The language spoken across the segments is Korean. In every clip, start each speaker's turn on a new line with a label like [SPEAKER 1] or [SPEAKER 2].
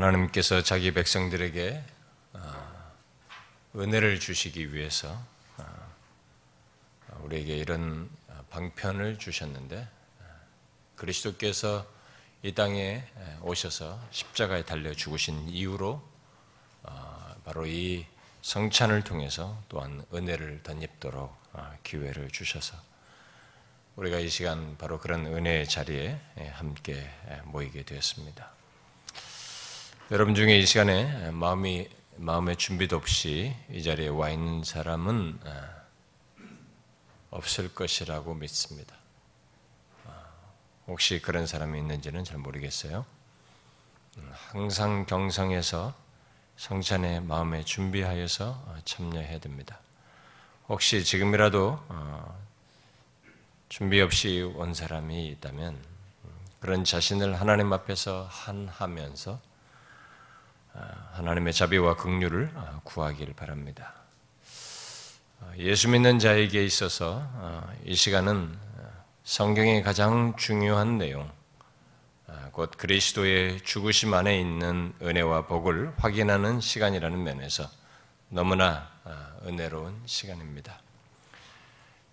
[SPEAKER 1] 하나님께서 자기 백성들에게 어, 은혜를 주시기 위해서 어, 우리에게 이런 방편을 주셨는데 그리스도께서 이 땅에 오셔서 십자가에 달려 죽으신 이후로 어, 바로 이 성찬을 통해서 또한 은혜를 덧입도록 기회를 주셔서 우리가 이 시간 바로 그런 은혜의 자리에 함께 모이게 되었습니다. 여러분 중에 이 시간에 마음이 마음의 준비도 없이 이 자리에 와 있는 사람은 아, 없을 것이라고 믿습니다. 아, 혹시 그런 사람이 있는지는 잘 모르겠어요. 음, 항상 경성에서 성찬의 마음에 준비하여서 참여해야 됩니다. 혹시 지금이라도 어, 준비 없이 온 사람이 있다면 음, 그런 자신을 하나님 앞에서 한하면서 아, 하나님의 자비와 긍휼을 아, 구하기를 바랍니다. 아, 예수 믿는 자에게 있어서 이 시간은 성경의 가장 중요한 내용, 곧 그리스도의 죽으심 안에 있는 은혜와 복을 확인하는 시간이라는 면에서 너무나 은혜로운 시간입니다.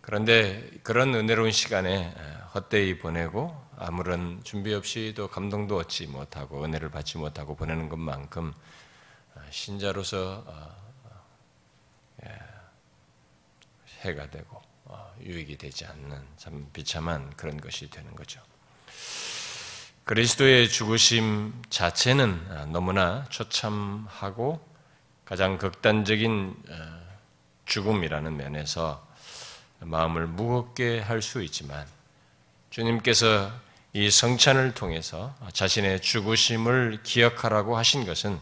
[SPEAKER 1] 그런데 그런 은혜로운 시간에 헛되이 보내고 아무런 준비 없이 또 감동도 얻지 못하고 은혜를 받지 못하고 보내는 것만큼 아, 신자로서 아, 아, 예, 해가 되고 어, 유익이 되지 않는 참 비참한 그런 것이 되는 거죠. 그리스도의 죽으심 자체는 너무나 처참하고 가장 극단적인 어, 죽음이라는 면에서 마음을 무겁게 할 수 있지만 주님께서 이 성찬을 통해서 자신의 죽으심을 기억하라고 하신 것은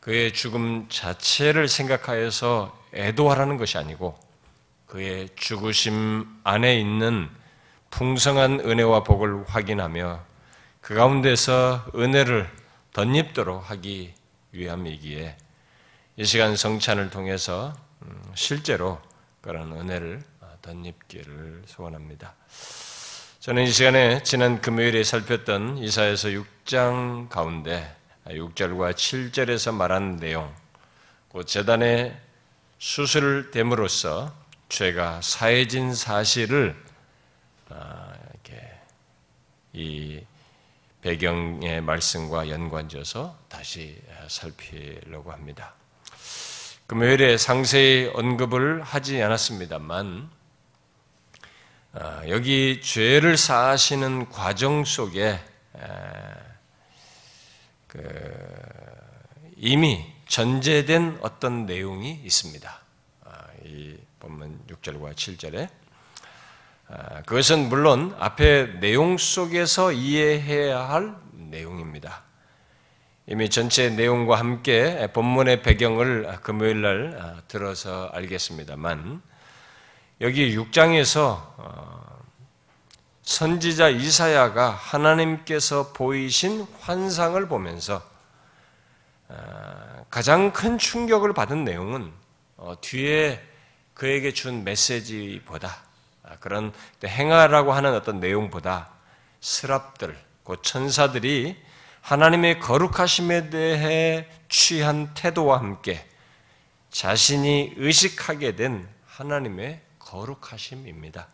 [SPEAKER 1] 그의 죽음 자체를 생각하여서 애도하라는 것이 아니고 그의 죽으심 안에 있는 풍성한 은혜와 복을 확인하며 그 가운데서 은혜를 덧입도록 하기 위함이기에 이 시간 성찬을 통해서 음, 실제로 그런 은혜를 덧입기를 소원합니다. 저는 이 시간에 지난 금요일에 살폈던 이사에서 6장 가운데 6절과 7절에서 말한 내용, 그 재단의 수술됨으로써 죄가 사해진 사실을 아, 이렇게 이 배경의 말씀과 연관지어서 다시 살피려고 합니다. 금요일에 상세히 언급을 하지 않았습니다만 아, 여기 죄를 사하시는 과정 속에 그 이미 전제된 어떤 내용이 있습니다. 아, 이 본문 6절과 7절에 아, 그것은 물론 앞에 내용 속에서 이해해야 할 내용입니다. 이미 전체 내용과 함께 본문의 배경을 금요일 날 들어서 알겠습니다만 여기 6장에서 어, 선지자 이사야가 하나님께서 보이신 환상을 보면서 어, 가장 큰 충격을 받은 내용은 어, 뒤에 그에게 준 메시지보다 아, 그런 행하라고 하는 어떤 내용보다 스랍들, 곧 천사들이 하나님의 거룩하심에 대해 취한 태도와 함께 자신이 의식하게 된 하나님의 거룩하심입니다.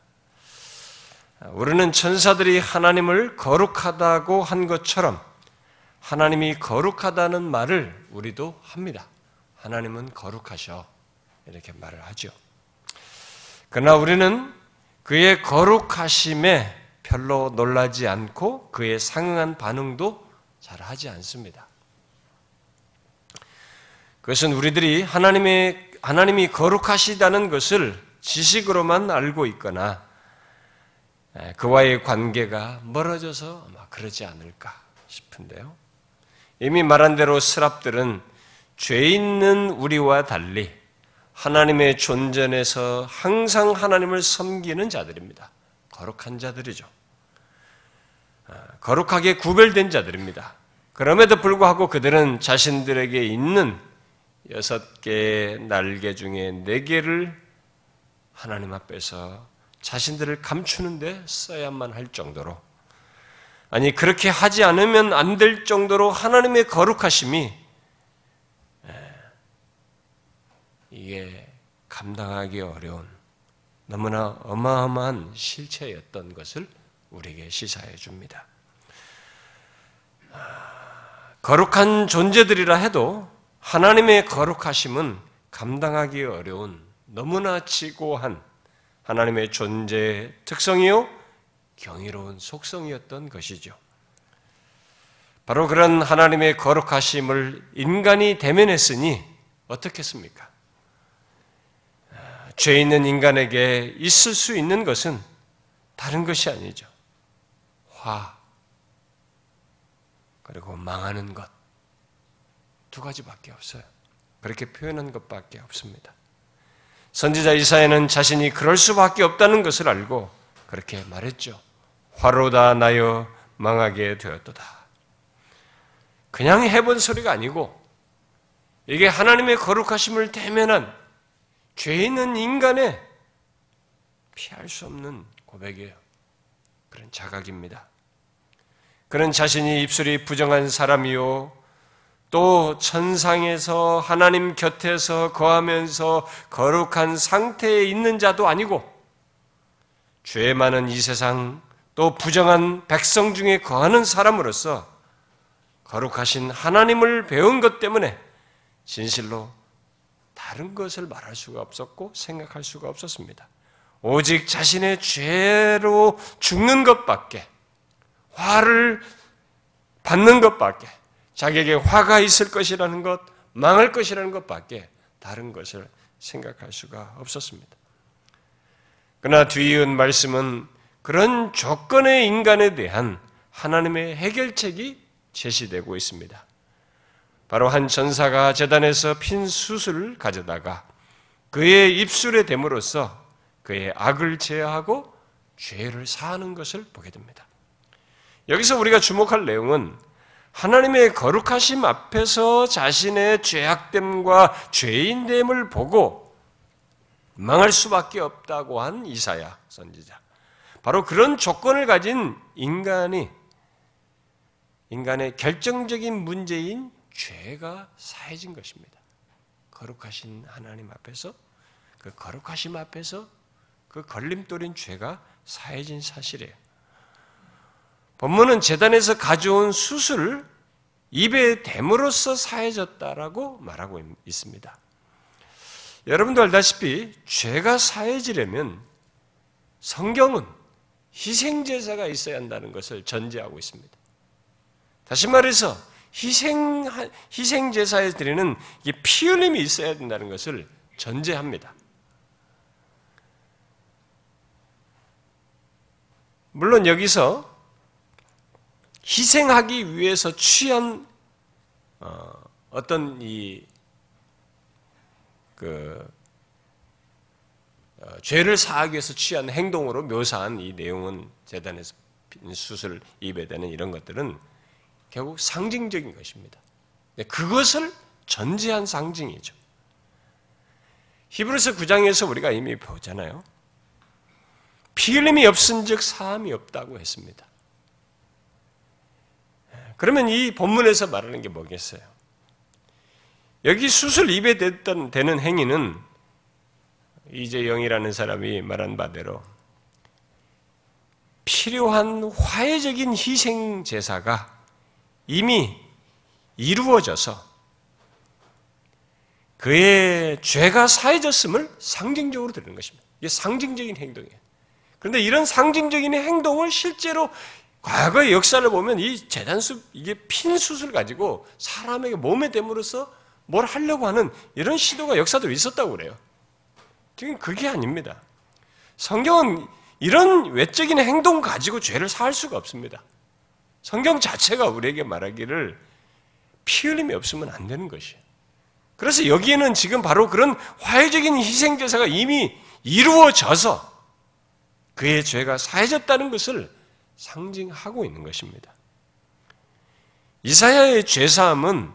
[SPEAKER 1] 우리는 천사들이 하나님을 거룩하다고 한 것처럼 하나님이 거룩하다는 말을 우리도 합니다. 하나님은 거룩하셔. 이렇게 말을 하죠. 그러나 우리는 그의 거룩하심에 별로 놀라지 않고 그에 상응한 반응도 잘 하지 않습니다. 그것은 우리들이 하나님의, 하나님이 거룩하시다는 것을 지식으로만 알고 있거나 그와의 관계가 멀어져서 아마 그러지 않을까 싶은데요. 이미 말한 대로 스랍들은 죄 있는 우리와 달리 하나님의 존전에서 항상 하나님을 섬기는 자들입니다. 거룩한 자들이죠. 아, 거룩하게 구별된 자들입니다. 그럼에도 불구하고 그들은 자신들에게 있는 여섯 개의 날개 중에 네 개를 하나님 앞에서 자신들을 감추는데 써야만 할 정도로
[SPEAKER 2] 아니 그렇게 하지 않으면 안 될 정도로 하나님의 거룩하심이 이게 감당하기 어려운 너무나 어마어마한 실체였던 것을 우리에게 시사해 줍니다. 거룩한 존재들이라 해도 하나님의 거룩하심은 감당하기 어려운 너무나 지고한 하나님의 존재의 특성이요 경이로운 속성이었던 것이죠. 바로 그런 하나님의 거룩하심을 인간이 대면했으니 어떻겠습니까? 죄 있는 인간에게 있을 수 있는 것은 다른 것이 아니죠. 화, 그리고 망하는 것. 두 가지밖에 없어요. 그렇게 표현한 것밖에 없습니다. 선지자 이사야는 자신이 그럴 수밖에 없다는 것을 알고 그렇게 말했죠. 화로다 나여 망하게 되었도다. 그냥 해본 소리가 아니고 이게 하나님의 거룩하심을 대면한 죄 있는 인간의 피할 수 없는 고백이에요. 그런 자각입니다. 그는 자신이 입술이 부정한 사람이요. 또 천상에서 하나님 곁에서 거하면서 거룩한 상태에 있는 자도 아니고 죄 많은 이 세상 또 부정한 백성 중에 거하는 사람으로서 거룩하신 하나님을 배운 것 때문에 진실로 다른 것을 말할 수가 없었고 생각할 수가 없었습니다. 오직 자신의 죄로 죽는 것밖에 화를 받는 것밖에 자기에게 화가 있을 것이라는 것, 망할 것이라는 것밖에 다른 것을 생각할 수가 없었습니다. 그러나 뒤이은 말씀은 그런 조건의 인간에 대한 하나님의 해결책이 제시되고 있습니다. 바로 한 전사가 재단에서 핀 숯을 가져다가 그의 입술에 댐으로써 그의 악을 제어하고 죄를 사하는 것을 보게 됩니다. 여기서 우리가 주목할 내용은 하나님의 거룩하심 앞에서 자신의 죄악됨과 죄인됨을 보고 망할 수밖에 없다고 한 이사야 선지자. 바로 그런 조건을 가진 인간이 인간의 결정적인 문제인 죄가 사해진 것입니다. 거룩하신 하나님 앞에서 그 거룩하심 앞에서 그 걸림돌인 죄가 사해진 사실이에요. 본문은 재단에서 가져온 수술을 입에 댐으로써 사해졌다라고 말하고 있습니다. 여러분도 알다시피 죄가 사해지려면 성경은 희생제사가 있어야 한다는 것을 전제하고 있습니다. 다시 말해서 희생, 희생제사에 드리는 피 흘림이 있어야 된다는 것을 전제합니다. 물론 여기서 희생하기 위해서 취한 어, 떤 이, 그, 어, 죄를 사하기 위해서 취한 행동으로 묘사한 이 내용은 재단에서 수술 입에 대는 이런 것들은 결국 상징적인 것입니다. 그것을 전제한 상징이죠. 히브리서 9장에서 우리가 이미 보잖아요. 피 흘림이 없은즉 사함이 없다고 했습니다. 그러면 이 본문에서 말하는 게 뭐겠어요? 여기 수술 입에 됐던 되는 행위는 이재영이라는 사람이 말한 바대로 필요한 화해적인 희생 제사가 이미 이루어져서 그의 죄가 사해졌음을 상징적으로 드리는 것입니다. 이게 상징적인 행동이에요. 그런데 이런 상징적인 행동을 실제로 과거의 역사를 보면 이 재단수 이게 핀 숯을 가지고 사람에게 몸에 댐으로써 뭘 하려고 하는 이런 시도가 역사도 있었다고 그래요. 지금 그게 아닙니다. 성경은 이런 외적인 행동 가지고 죄를 살 수가 없습니다. 성경 자체가 우리에게 말하기를 피 흘림이 없으면 안 되는 것이에요. 그래서 여기에는 지금 바로 그런 화해적인 희생제사가 이미 이루어져서 그의 죄가 사해졌다는 것을 상징하고 있는 것입니다. 이사야의 죄사함은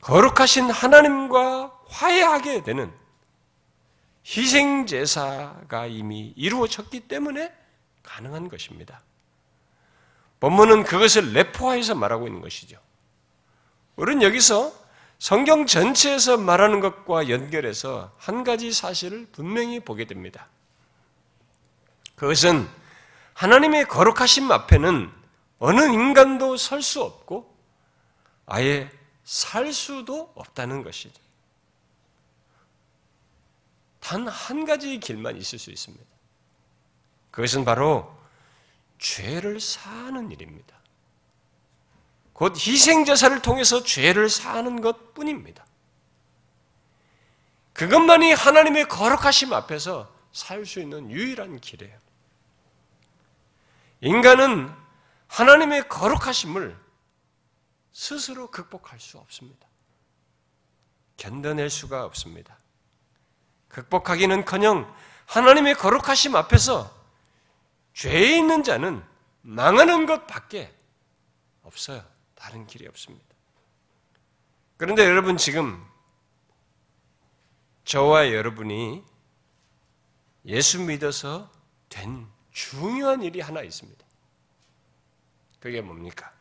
[SPEAKER 2] 거룩하신 하나님과 화해하게 되는 희생제사가 이미 이루어졌기 때문에 가능한 것입니다. 본문은 그것을 내포화해서 말하고 있는 것이죠. 우리는 여기서 성경 전체에서 말하는 것과 연결해서 한 가지 사실을 분명히 보게 됩니다. 그것은 하나님의 거룩하심 앞에는 어느 인간도 설 수 없고 아예 살 수도 없다는 것이죠. 단 한 가지 길만 있을 수 있습니다. 그것은 바로 죄를 사는 일입니다. 곧 희생제사를 통해서 죄를 사는 것 뿐입니다. 그것만이 하나님의 거룩하심 앞에서 살 수 있는 유일한 길이에요. 인간은 하나님의 거룩하심을 스스로 극복할 수 없습니다. 견뎌낼 수가 없습니다. 극복하기는 커녕 하나님의 거룩하심 앞에서 죄에 있는 자는 망하는 것 밖에 없어요. 다른 길이 없습니다. 그런데 여러분 지금 저와 여러분이 예수 믿어서 된 중요한 일이 하나 있습니다. 그게 뭡니까?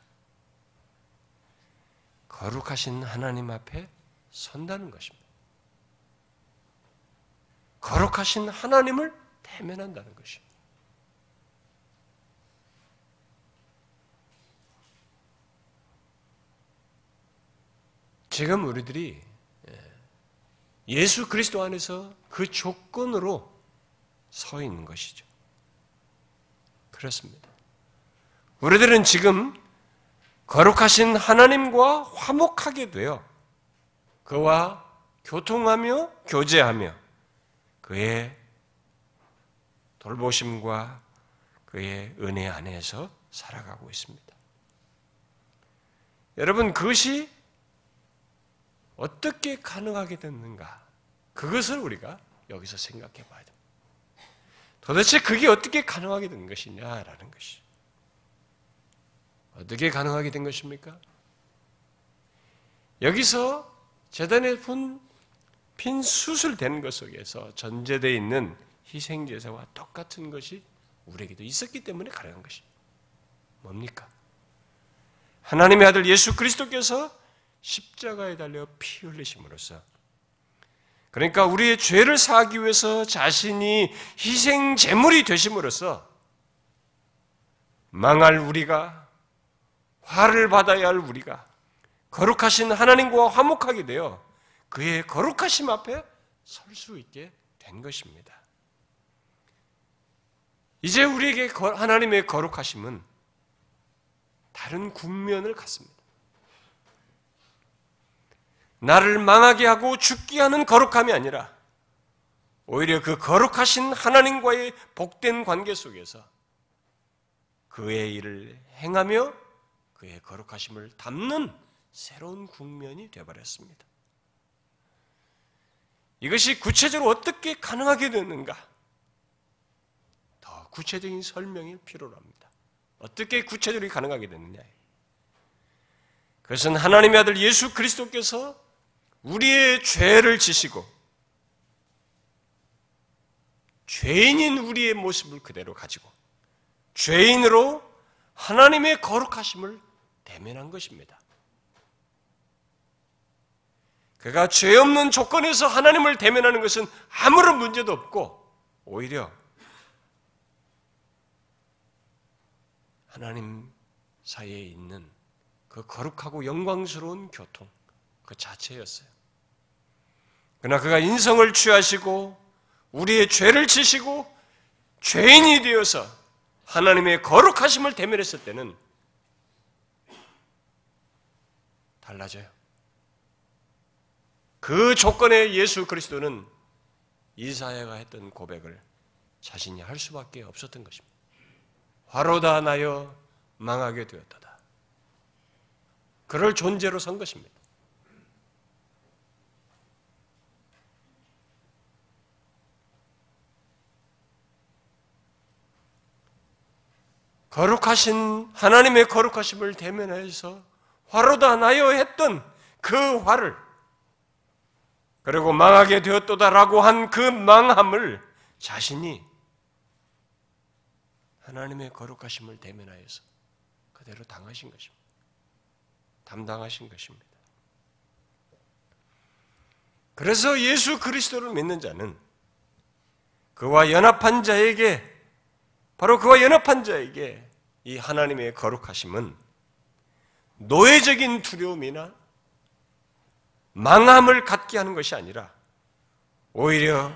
[SPEAKER 2] 거룩하신 하나님 앞에 선다는 것입니다. 거룩하신 하나님을 대면한다는 것입니다. 지금 우리들이 예, 예수 그리스도 안에서 그 조건으로 서 있는 것이죠. 그렇습니다. 우리들은 지금 거룩하신 하나님과 화목하게 되어 그와 교통하며 교제하며 그의 돌보심과 그의 은혜 안에서 살아가고 있습니다. 여러분, 그것이 어떻게 가능하게 됐는가? 그것을 우리가 여기서 생각해 봐야 됩니다. 도대체 그게 어떻게 가능하게 된 것이냐라는 것이. 어떻게 가능하게 된 것입니까? 여기서 재단에 분, 핀 수술된 것 속에서 전제되어 있는 희생제사와 똑같은 것이 우리에게도 있었기 때문에 가능한 것이 뭡니까? 하나님의 아들 예수 그리스도께서 십자가에 달려 피 흘리심으로써 그러니까 우리의 죄를 사하기 위해서 자신이 희생 제물이 되심으로써 망할 우리가 화를 받아야 할 우리가 거룩하신 하나님과 화목하게 되어 그의 거룩하심 앞에 설 수 있게 된 것입니다. 이제 우리에게 하나님의 거룩하심은 다른 국면을 갖습니다. 나를 망하게 하고 죽게 하는 거룩함이 아니라 오히려 그 거룩하신 하나님과의 복된 관계 속에서 그의 일을 행하며 그의 거룩하심을 담는 새로운 국면이 되어버렸습니다. 이것이 구체적으로 어떻게 가능하게 되는가? 더 구체적인 설명이 필요로 합니다. 어떻게 구체적으로 가능하게 됐느냐? 그것은 하나님의 아들 예수 그리스도께서 우리의 죄를 지시고 죄인인 우리의 모습을 그대로 가지고 죄인으로 하나님의 거룩하심을 대면한 것입니다. 그가 죄 없는 조건에서 하나님을 대면하는 것은 아무런 문제도 없고 오히려 하나님 사이에 있는 그 거룩하고 영광스러운 교통 그 자체였어요. 그러나 그가 인성을 취하시고 우리의 죄를 지시고 죄인이 되어서 하나님의 거룩하심을 대면했을 때는 달라져요. 그 조건에 예수 그리스도는 이사야가 했던 고백을 자신이 할 수밖에 없었던 것입니다. 화로다 나여 망하게 되었다. 그럴 존재로 선 것입니다. 거룩하신 하나님의 거룩하심을 대면해서 화로다 나여 했던 그 화를 그리고 망하게 되었도다라고 한 그 망함을 자신이 하나님의 거룩하심을 대면하여서 그대로 당하신 것입니다. 담당하신 것입니다. 그래서 예수 그리스도를 믿는 자는 그와 연합한 자에게 바로 그와 연합한 자에게 이 하나님의 거룩하심은 노예적인 두려움이나 망함을 갖게 하는 것이 아니라 오히려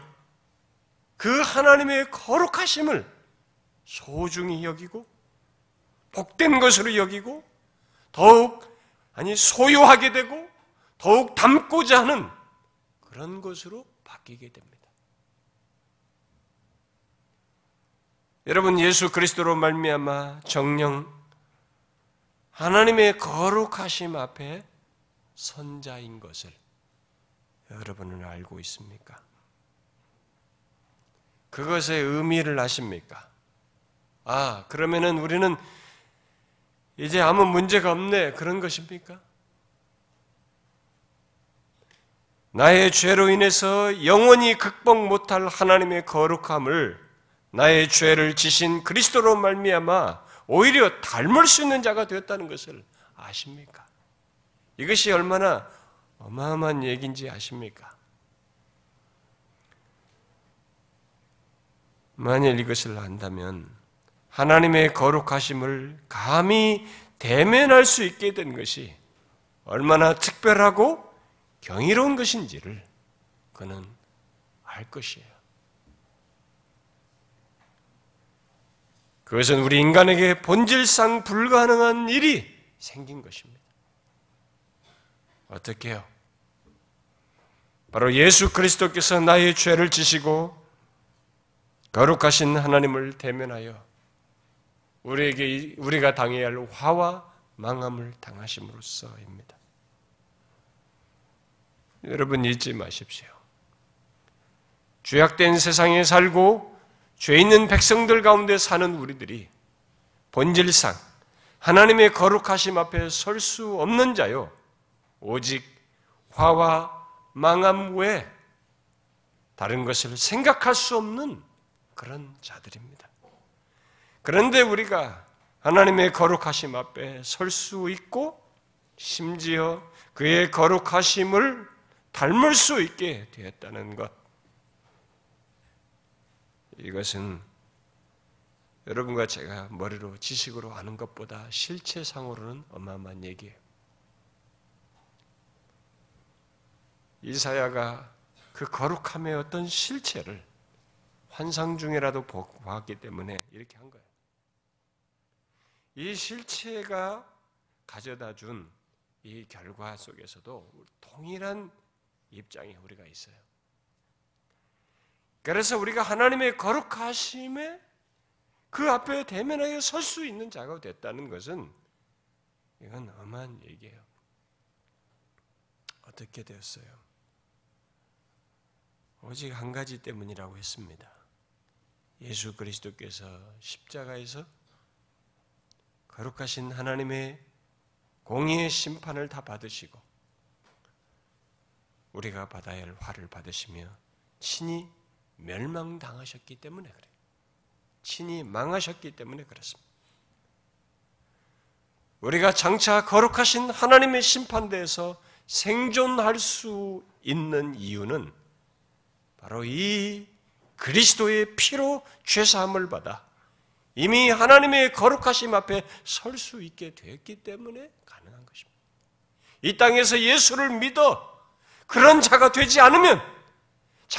[SPEAKER 2] 그 하나님의 거룩하심을 소중히 여기고 복된 것으로 여기고 더욱 아니 소유하게 되고 더욱 담고자 하는 그런 것으로 바뀌게 됩니다. 여러분 예수 그리스도로 말미암아 정령 하나님의 거룩하심 앞에 선자인 것을 여러분은 알고 있습니까? 그것의 의미를 아십니까? 아, 그러면은 우리는 이제 아무 문제가 없네. 그런 것입니까? 나의 죄로 인해서 영원히 극복 못할 하나님의 거룩함을 나의 죄를 지신 그리스도로 말미암아 오히려 닮을 수 있는 자가 되었다는 것을 아십니까? 이것이 얼마나 어마어마한 얘기인지 아십니까? 만일 이것을 안다면 하나님의 거룩하심을 감히 대면할 수 있게 된 것이 얼마나 특별하고 경이로운 것인지를 그는 알 것이에요. 그것은 우리 인간에게 본질상 불가능한 일이 생긴 것입니다. 어떻게 해요? 바로 예수 그리스도께서 나의 죄를 지시고 거룩하신 하나님을 대면하여 우리에게 우리가 당해야 할 화와 망함을 당하심으로써입니다. 여러분 잊지 마십시오. 죄악된 세상에 살고 죄 있는 백성들 가운데 사는 우리들이 본질상 하나님의 거룩하심 앞에 설 수 없는 자요. 오직 화와 망함 외에 다른 것을 생각할 수 없는 그런 자들입니다. 그런데 우리가 하나님의 거룩하심 앞에 설 수 있고 심지어 그의 거룩하심을 닮을 수 있게 되었다는 것. 이것은 여러분과 제가 머리로 지식으로 아는 것보다 실체상으로는 어마어마한 얘기예요. 이사야가 그 거룩함의 어떤 실체를 환상 중에라도 보았기 때문에 이렇게 한 거예요. 이 실체가 가져다 준 이 결과 속에서도 동일한 입장에 우리가 있어요. 그래서 우리가 하나님의 거룩하심에 그 앞에 대면하여 설 수 있는 자가 됐다는 것은 이건 엄한 얘기예요. 어떻게 되었어요? 오직 한 가지 때문이라고 했습니다. 예수 그리스도께서 십자가에서 거룩하신 하나님의 공의의 심판을 다 받으시고 우리가 받아야 할 화를 받으시며 친히 멸망당하셨기 때문에 그래요. 친히 망하셨기 때문에 그렇습니다. 우리가 장차 거룩하신 하나님의 심판대에서 생존할 수 있는 이유는 바로 이 그리스도의 피로 죄사함을 받아 이미 하나님의 거룩하심 앞에 설 수 있게 되었기 때문에 가능한 것입니다. 이 땅에서 예수를 믿어 그런 자가 되지 않으면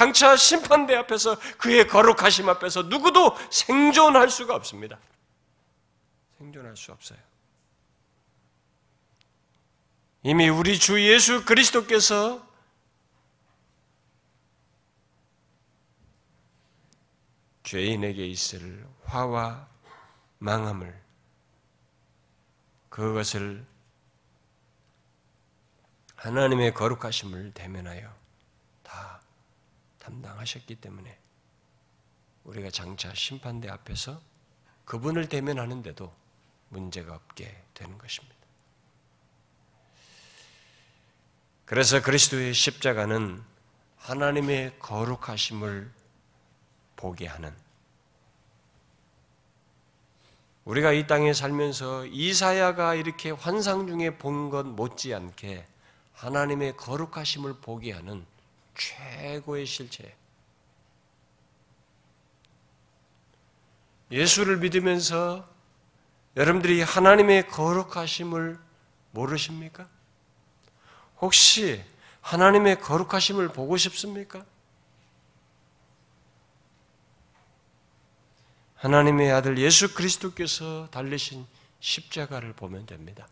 [SPEAKER 2] 장차 심판대 앞에서 그의 거룩하심 앞에서 누구도 생존할 수가 없습니다. 생존할 수 없어요. 이미 우리 주 예수 그리스도께서 죄인에게 있을 화와 망함을 그것을 하나님의 거룩하심을 대면하여 다 담당하셨기 때문에 우리가 장차 심판대 앞에서 그분을 대면하는데도 문제가 없게 되는 것입니다. 그래서 그리스도의 십자가는 하나님의 거룩하심을 보게 하는 우리가 이 땅에 살면서 이사야가 이렇게 환상 중에 본 것 못지않게 하나님의 거룩하심을 보게 하는 최고의 실체. 예수를 믿으면서 여러분들이 하나님의 거룩하심을 모르십니까? 혹시 하나님의 거룩하심을 보고 싶습니까? 하나님의 아들 예수 그리스도께서 달리신 십자가를 보면 됩니다.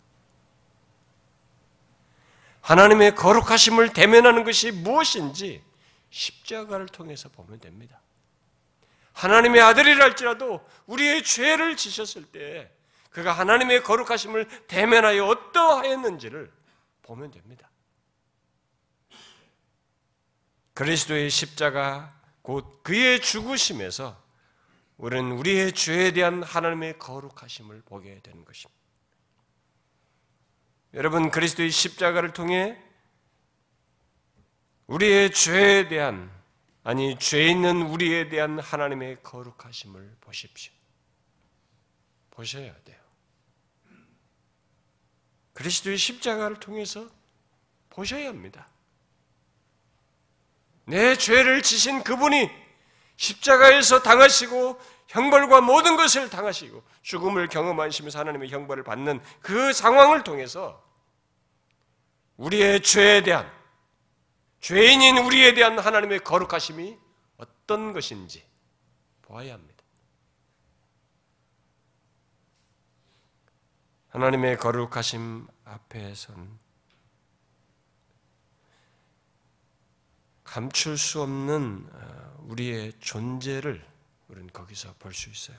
[SPEAKER 2] 하나님의 거룩하심을 대면하는 것이 무엇인지 십자가를 통해서 보면 됩니다. 하나님의 아들이랄지라도 우리의 죄를 지셨을 때 그가 하나님의 거룩하심을 대면하여 어떠하였는지를 보면 됩니다. 그리스도의 십자가 곧 그의 죽으심에서 우리는 우리의 죄에 대한 하나님의 거룩하심을 보게 되는 것입니다. 여러분 그리스도의 십자가를 통해 우리의 죄에 대한 아니 죄 있는 우리에 대한 하나님의 거룩하심을 보십시오. 보셔야 돼요. 그리스도의 십자가를 통해서 보셔야 합니다. 내 죄를 지신 그분이 십자가에서 당하시고 형벌과 모든 것을 당하시고 죽음을 경험하시면서 하나님의 형벌을 받는 그 상황을 통해서 우리의 죄에 대한 죄인인 우리에 대한 하나님의 거룩하심이 어떤 것인지 보아야 합니다. 하나님의 거룩하심 앞에선 감출 수 없는 어, 우리의 존재를 우리는 거기서 볼 수 있어요.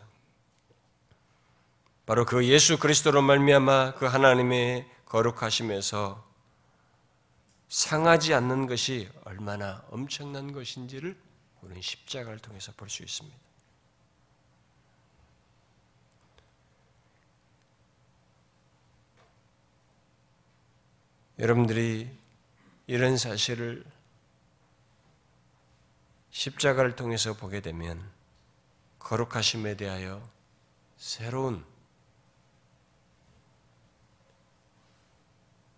[SPEAKER 2] 바로 그 예수 그리스도로 말미암아 그 하나님의 거룩하심에서 상하지 않는 것이 얼마나 엄청난 것인지를 우리는 십자가를 통해서 볼 수 있습니다. 여러분들이 이런 사실을 십자가를 통해서 보게 되면 거룩하심에 대하여 새로운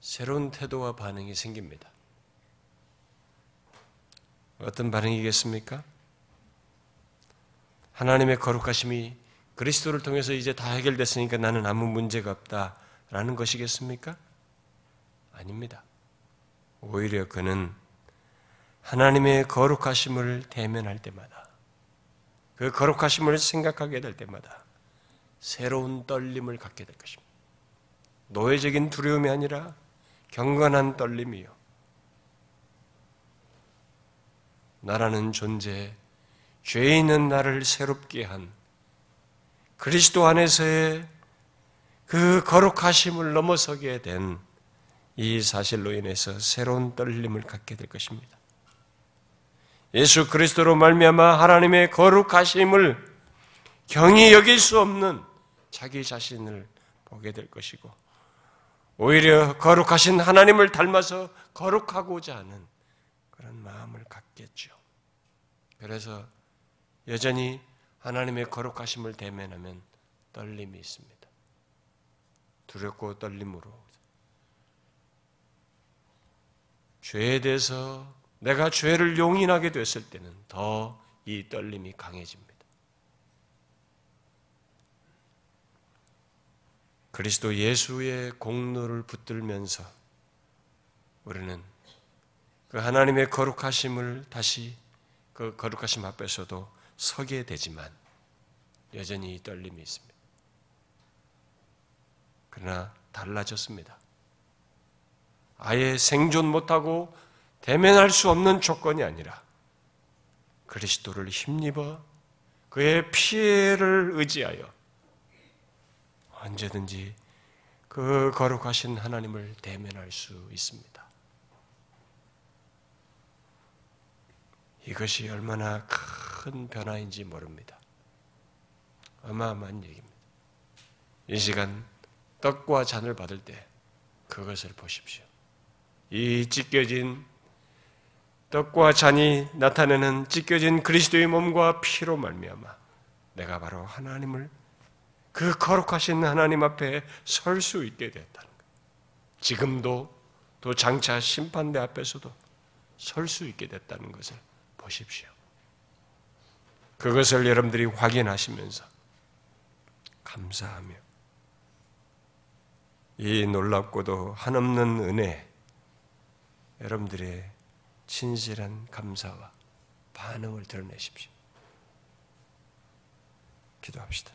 [SPEAKER 2] 새로운 태도와 반응이 생깁니다. 어떤 반응이겠습니까? 하나님의 거룩하심이 그리스도를 통해서 이제 다 해결됐으니까 나는 아무 문제가 없다라는 것이겠습니까? 아닙니다. 오히려 그는 하나님의 거룩하심을 대면할 때마다 그 거룩하심을 생각하게 될 때마다 새로운 떨림을 갖게 될 것입니다. 노예적인 두려움이 아니라 경건한 떨림이요. 나라는 존재, 죄 있는 나를 새롭게 한 그리스도 안에서의 그 거룩하심을 넘어서게 된 이 사실로 인해서 새로운 떨림을 갖게 될 것입니다. 예수 그리스도로 말미암아 하나님의 거룩하심을 경히 여길 수 없는 자기 자신을 보게 될 것이고 오히려 거룩하신 하나님을 닮아서 거룩하고자 하는 그런 마음을 갖겠죠. 그래서 여전히 하나님의 거룩하심을 대면하면 떨림이 있습니다. 두렵고 떨림으로 죄에 대해서 내가 죄를 용인하게 됐을 때는 더 이 떨림이 강해집니다. 그리스도 예수의 공로를 붙들면서 우리는 그 하나님의 거룩하심을 다시 그 거룩하심 앞에서도 서게 되지만 여전히 떨림이 있습니다. 그러나 달라졌습니다. 아예 생존 못하고 대면할 수 없는 조건이 아니라 그리스도를 힘입어 그의 피해를 의지하여 언제든지 그 거룩하신 하나님을 대면할 수 있습니다. 이것이 얼마나 큰 변화인지 모릅니다. 어마어마한 얘기입니다. 이 시간 떡과 잔을 받을 때 그것을 보십시오. 이 찢겨진 떡과 잔이 나타내는 찢겨진 그리스도의 몸과 피로 말미암아 내가 바로 하나님을 그 거룩하신 하나님 앞에 설 수 있게 됐다는 것. 지금도 또 장차 심판대 앞에서도 설 수 있게 됐다는 것을 보십시오. 그것을 여러분들이 확인하시면서 감사하며 이 놀랍고도 한없는 은혜, 여러분들의 진실한 감사와 반응을 드러내십시오. 기도합시다.